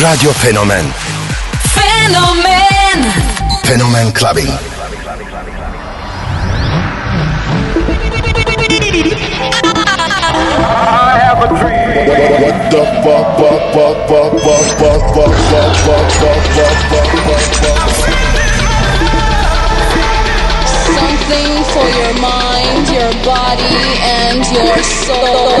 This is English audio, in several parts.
Radio Fenomen Fenomen Fenomen Clubbing. I have a dream. What the fuck, fuck, fuck, fuck, fuck, fuck, fuck, fuck, fuck, fuck, fuck, fuck, fuck, fuck. Something for your mind, your body, and your soul.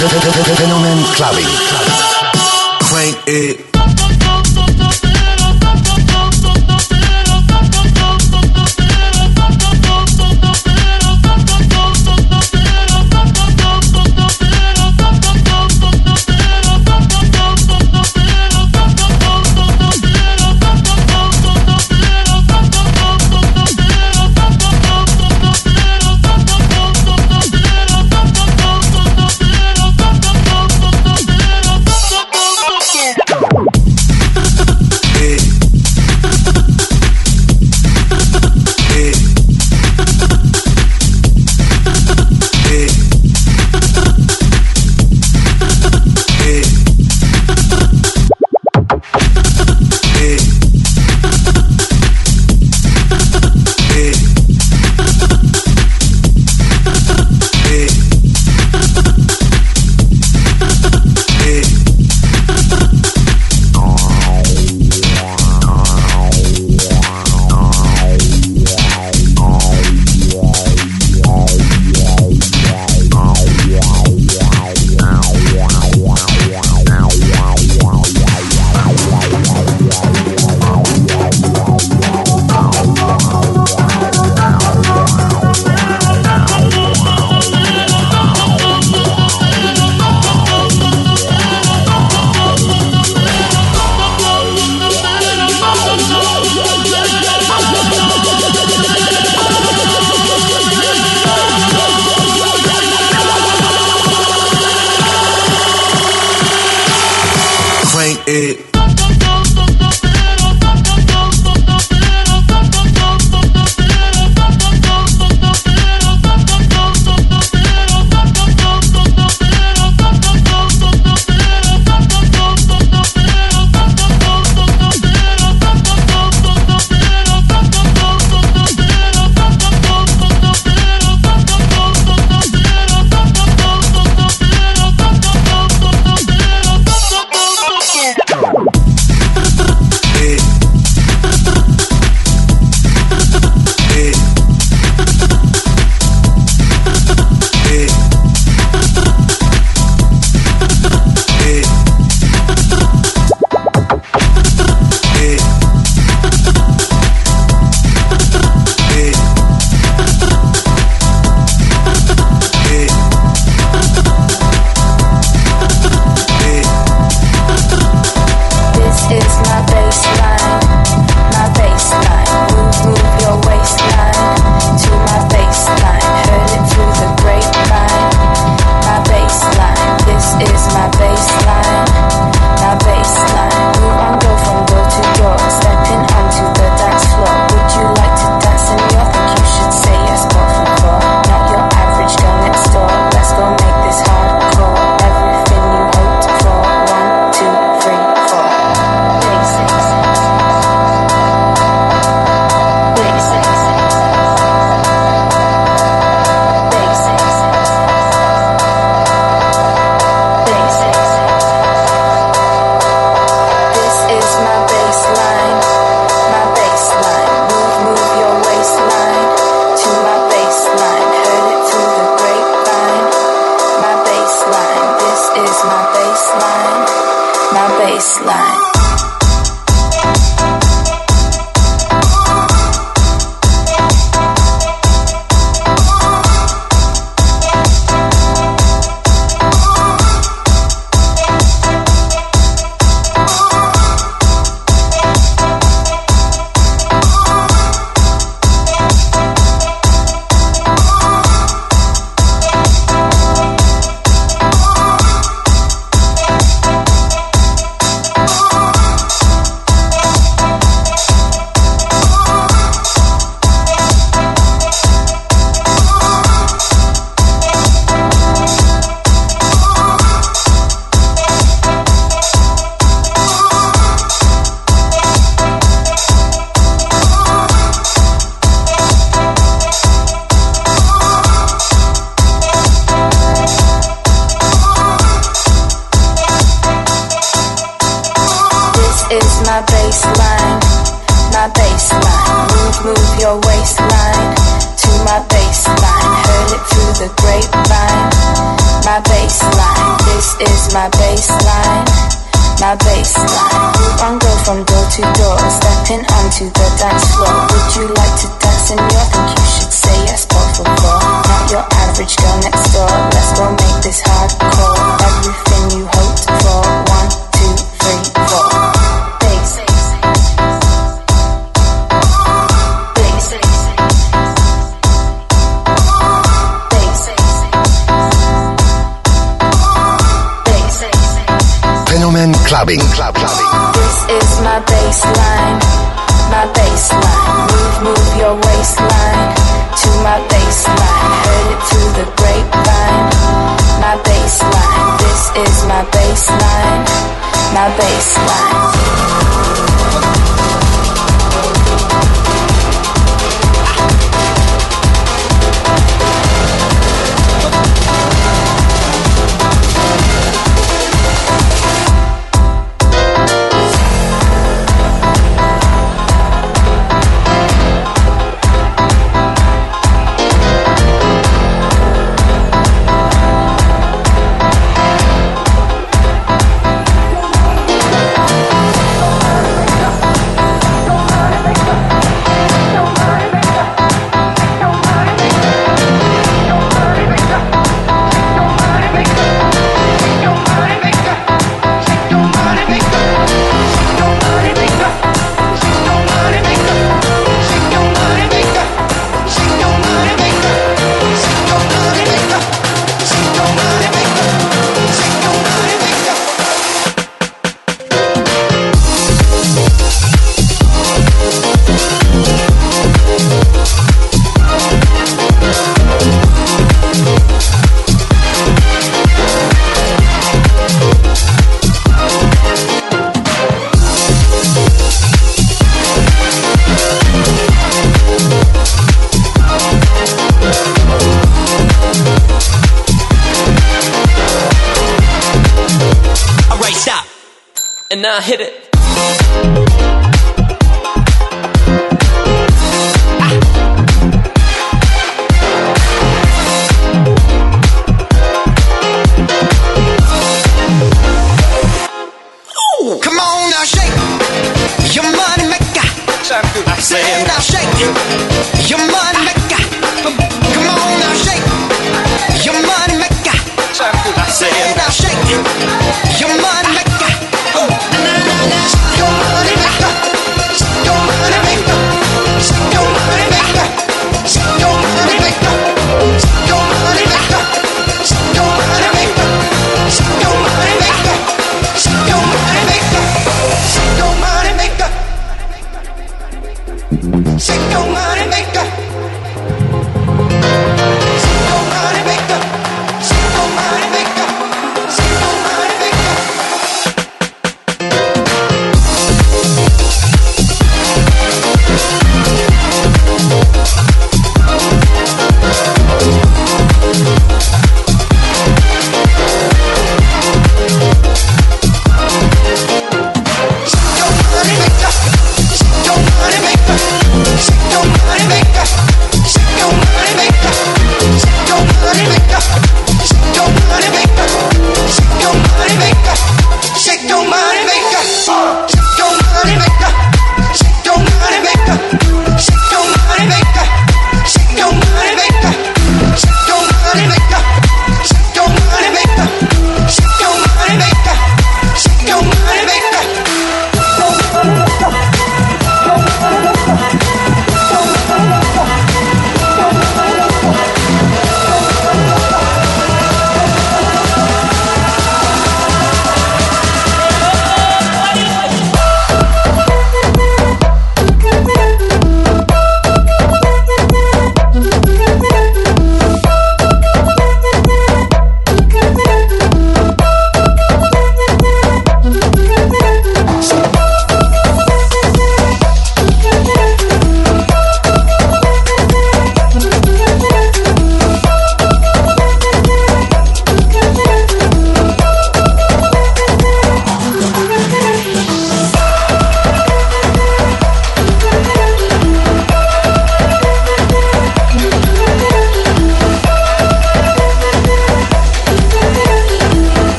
Fenomen Clubbing. Clubbing. Club, club.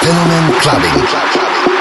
Fenomen Clubbing.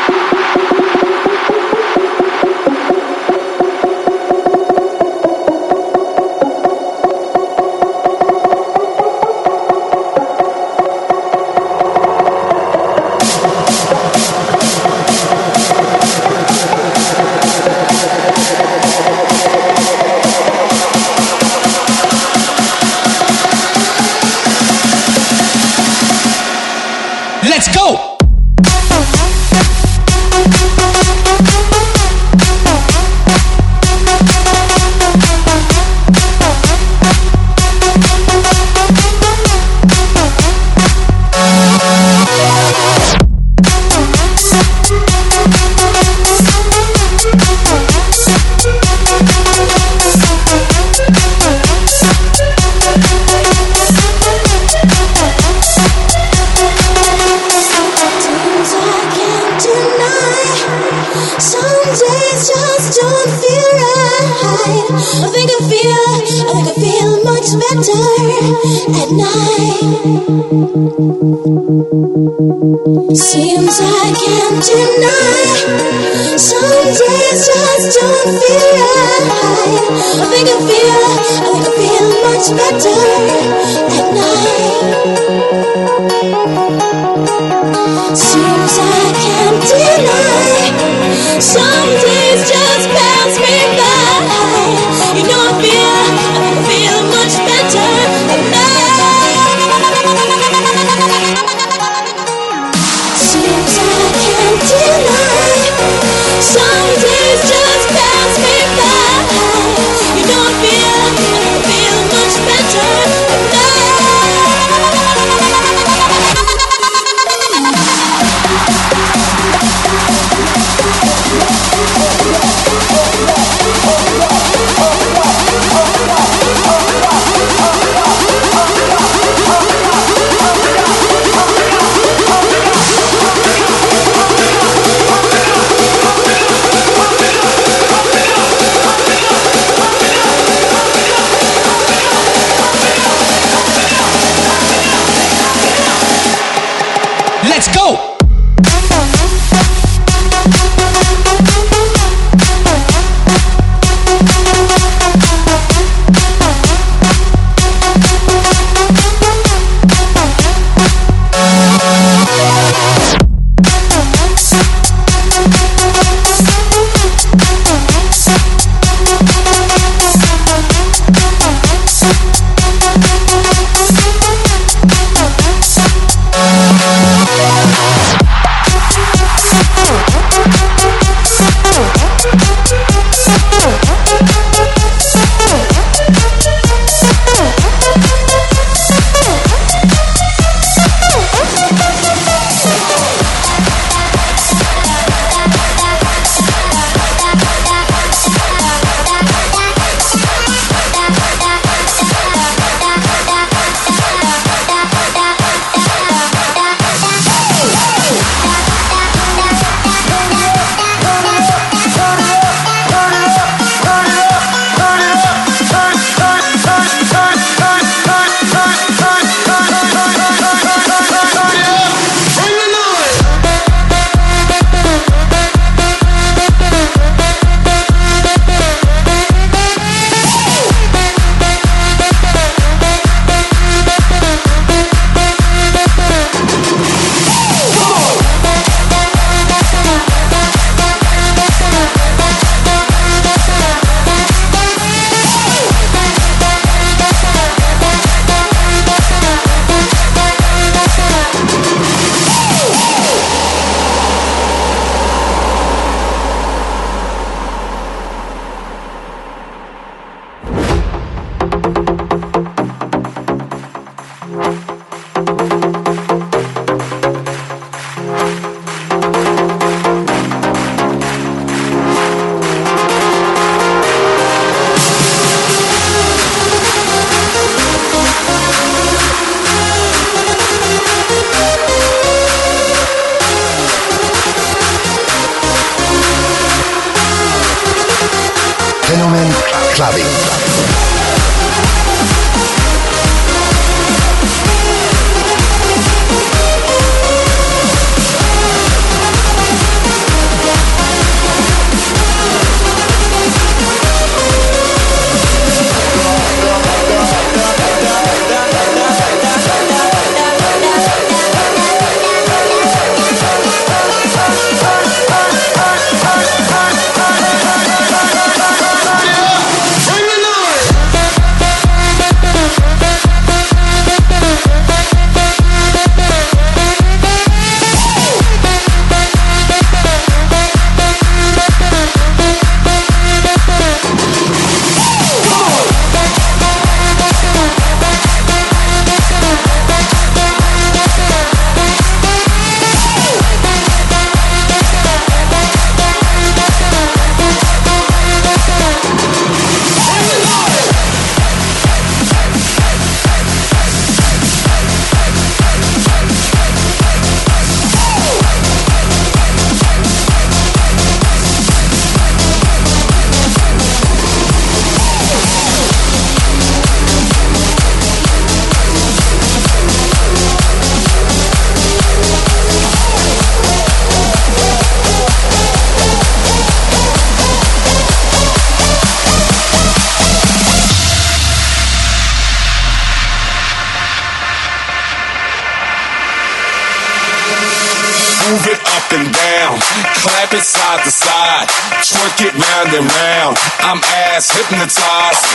ass hypnotized.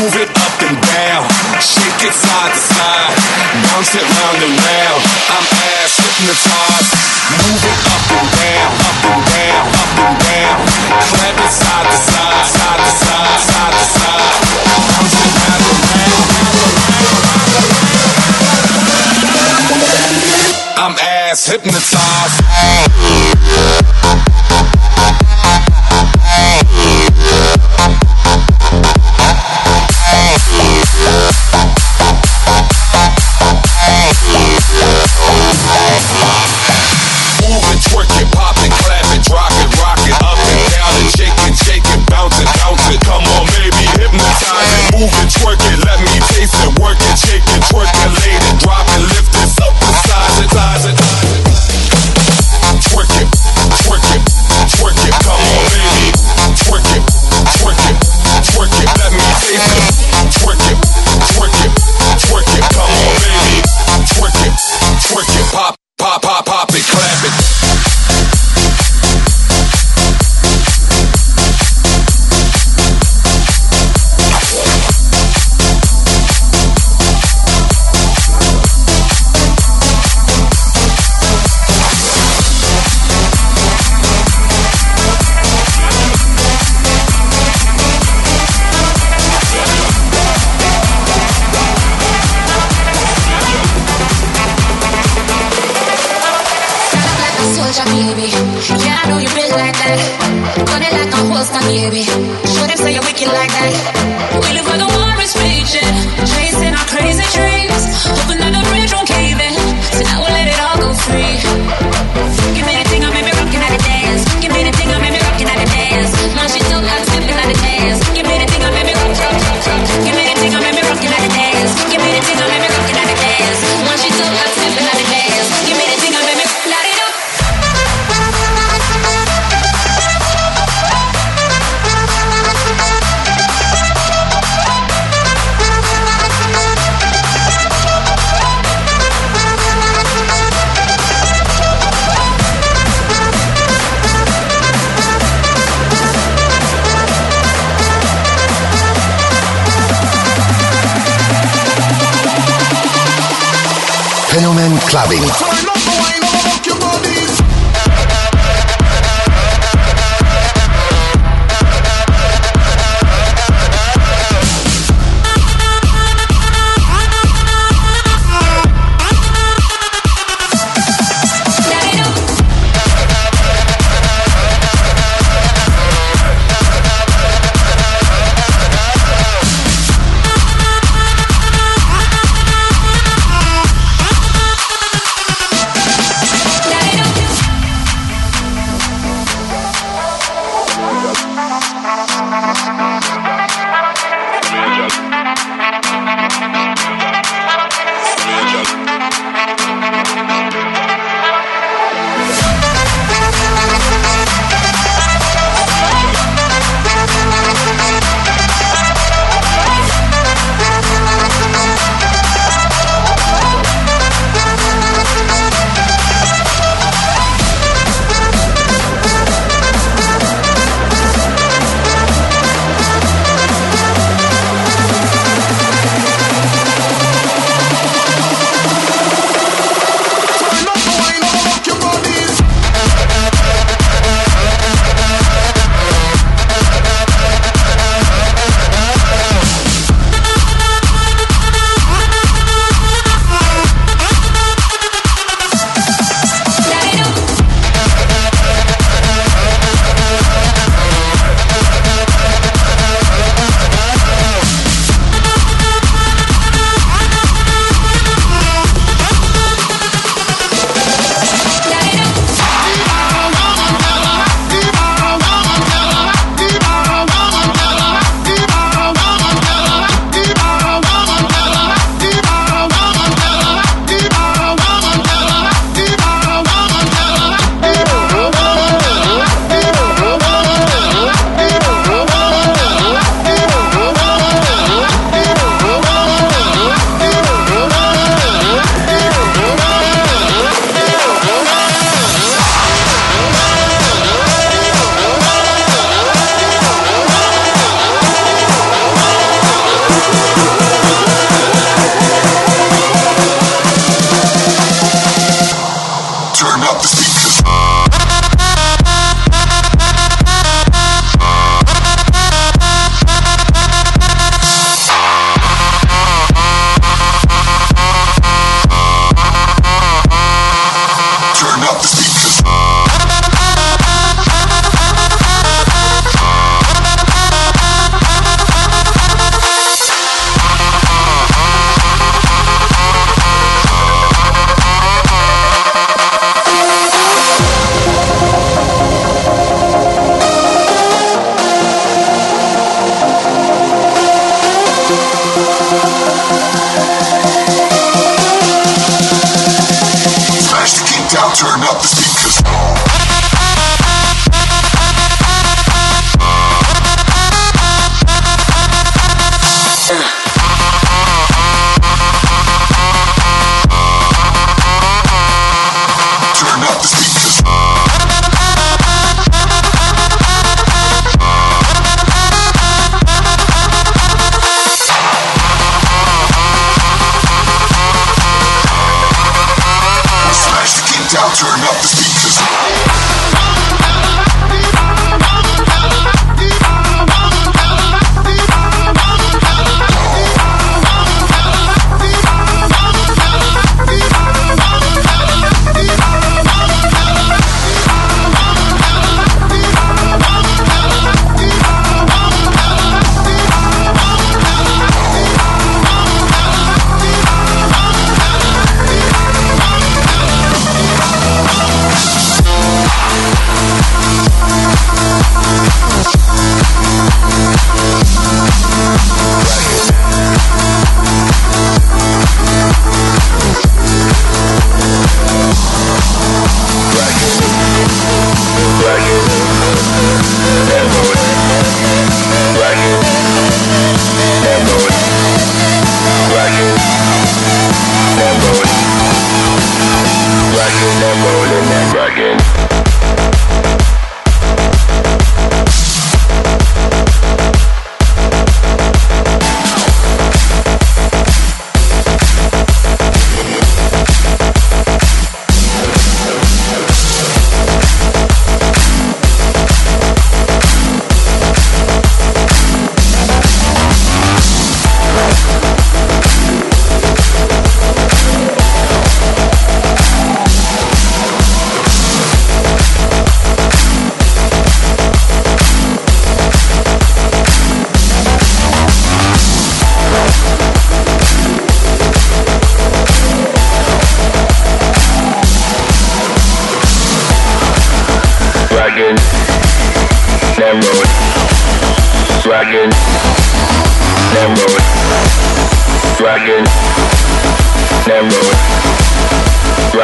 Move it up and down, shake it side to side, bounce it round and round. I'm ass hypnotized. Move it up and down, up and down, up and down. Clap it side to side, side to side, side to side. Bounce it round and round. I'm ass hypnotized.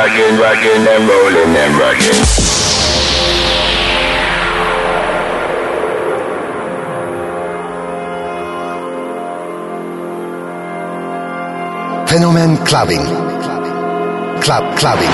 Rockin', rockin' and rollin' and rockin'. Fenomen Clubbing. Club Clubbing.